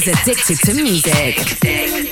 is addicted to music.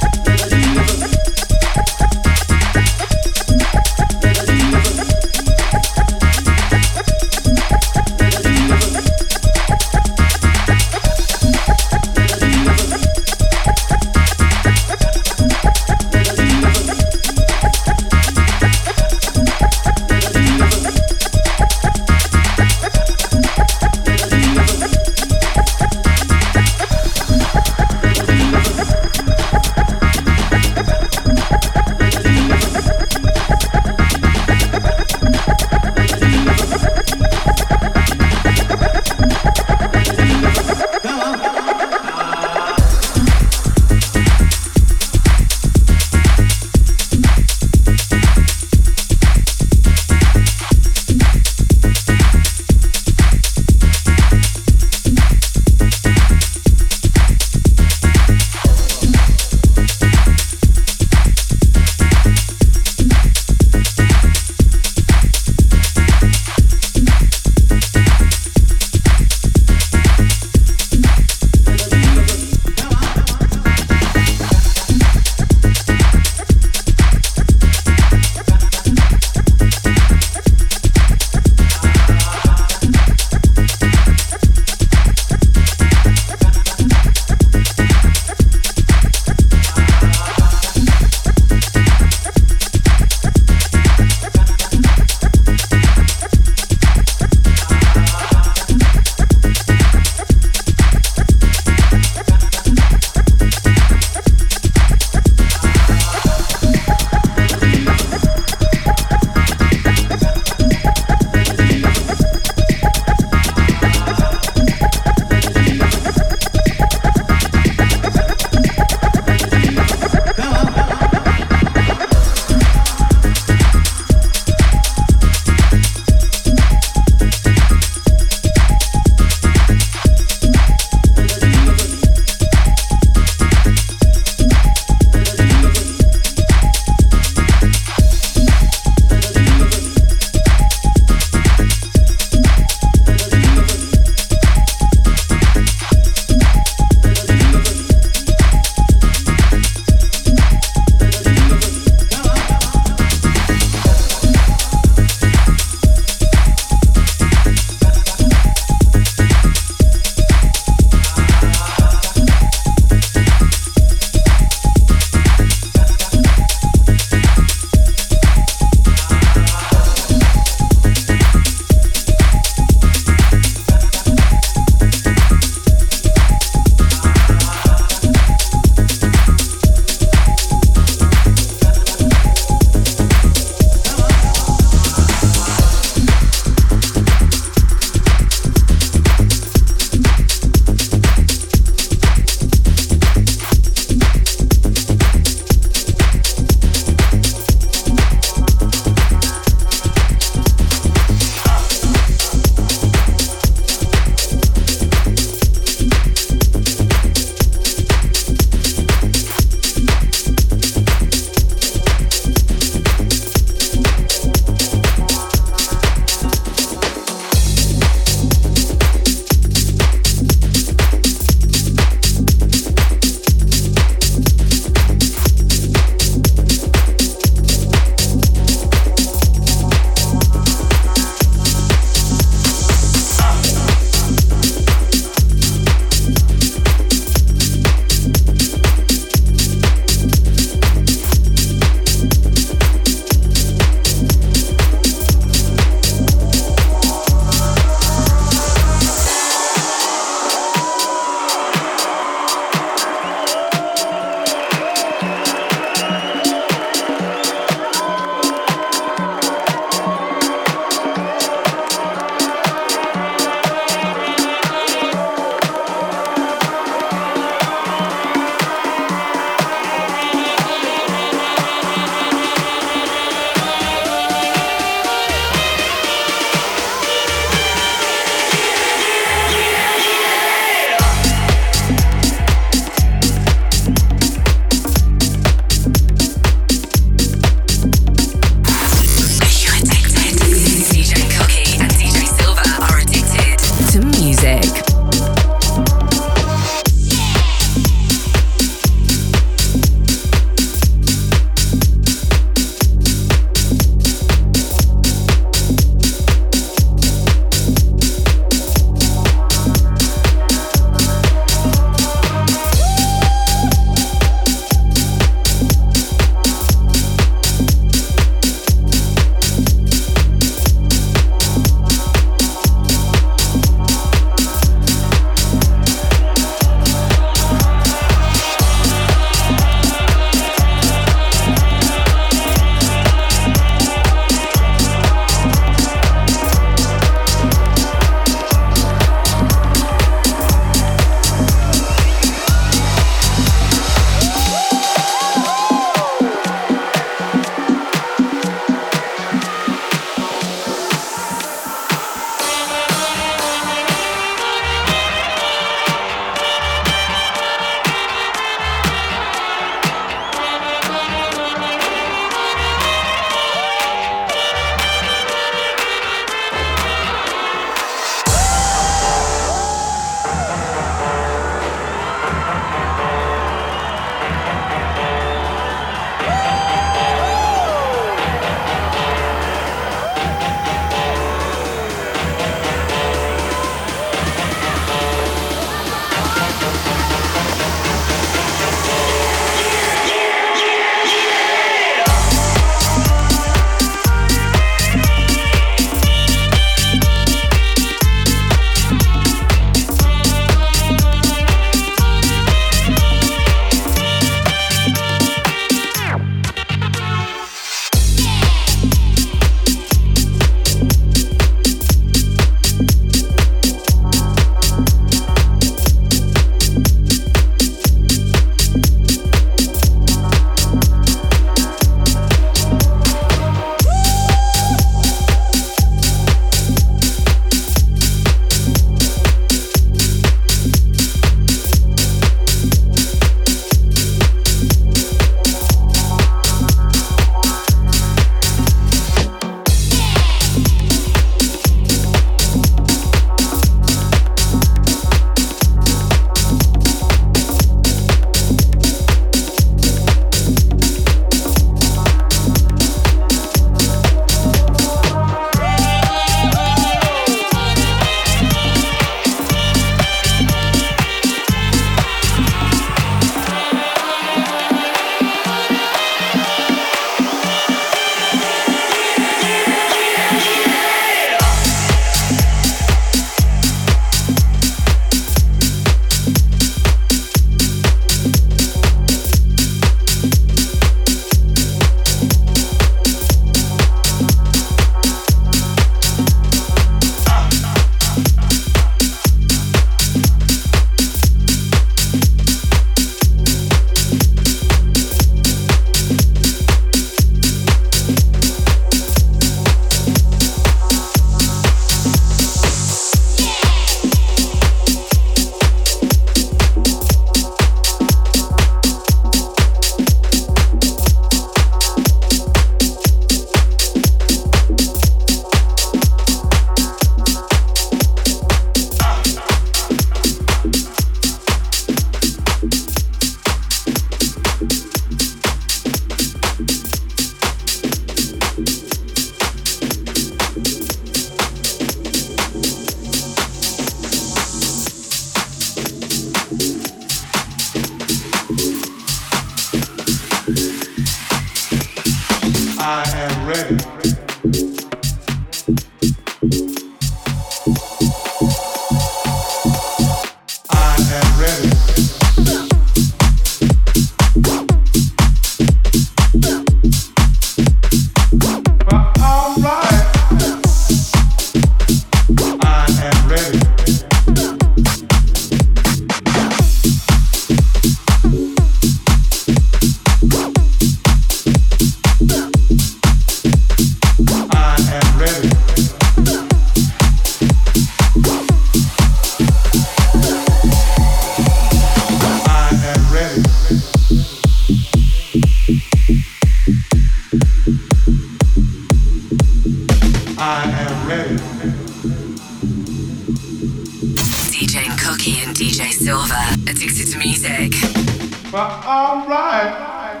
But I'm right.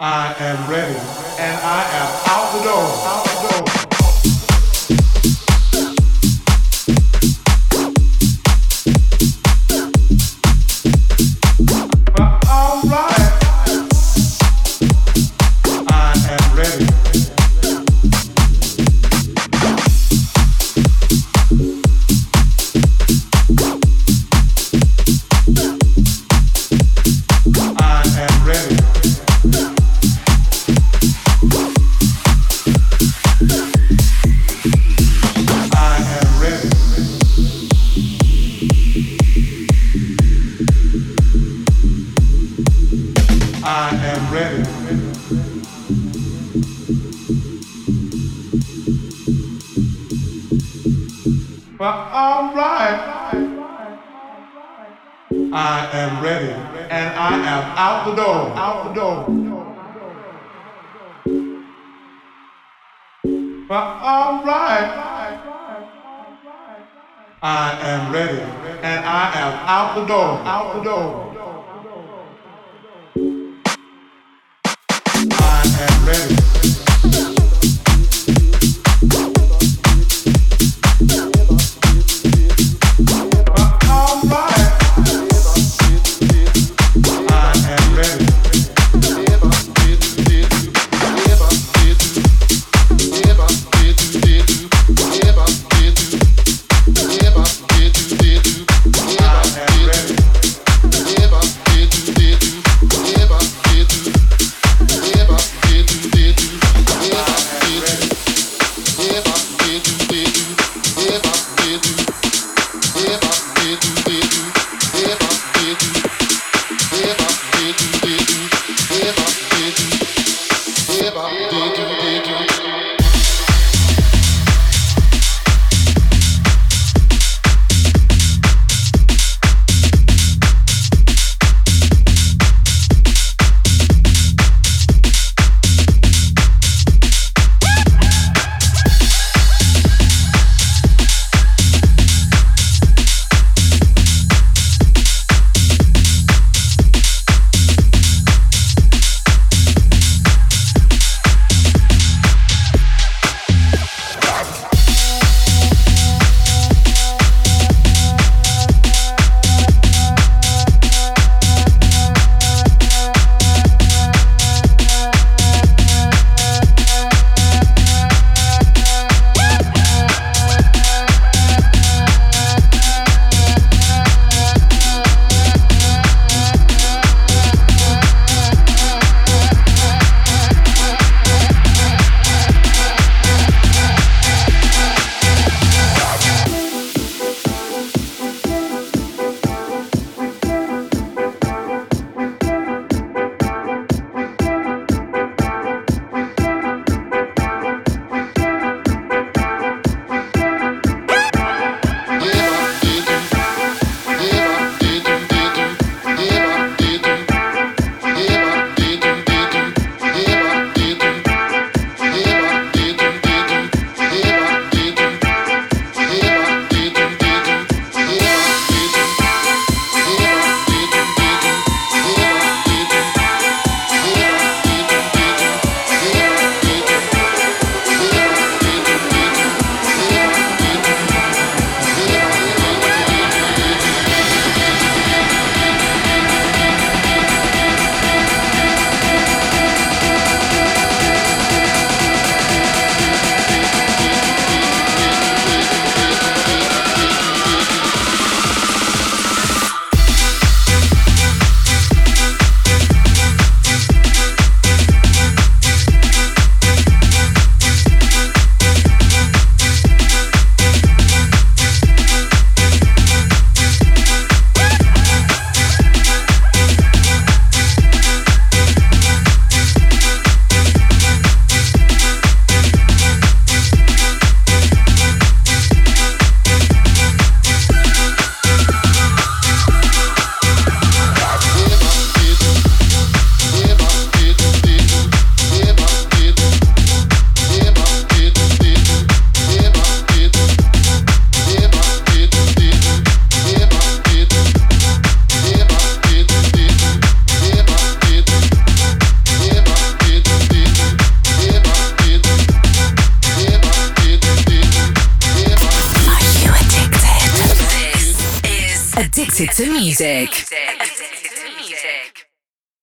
I am ready and I am out the door. But I'm right. I am ready, and I am out the door, out the door. But I'm right. I am ready, and I am out the door, out the door.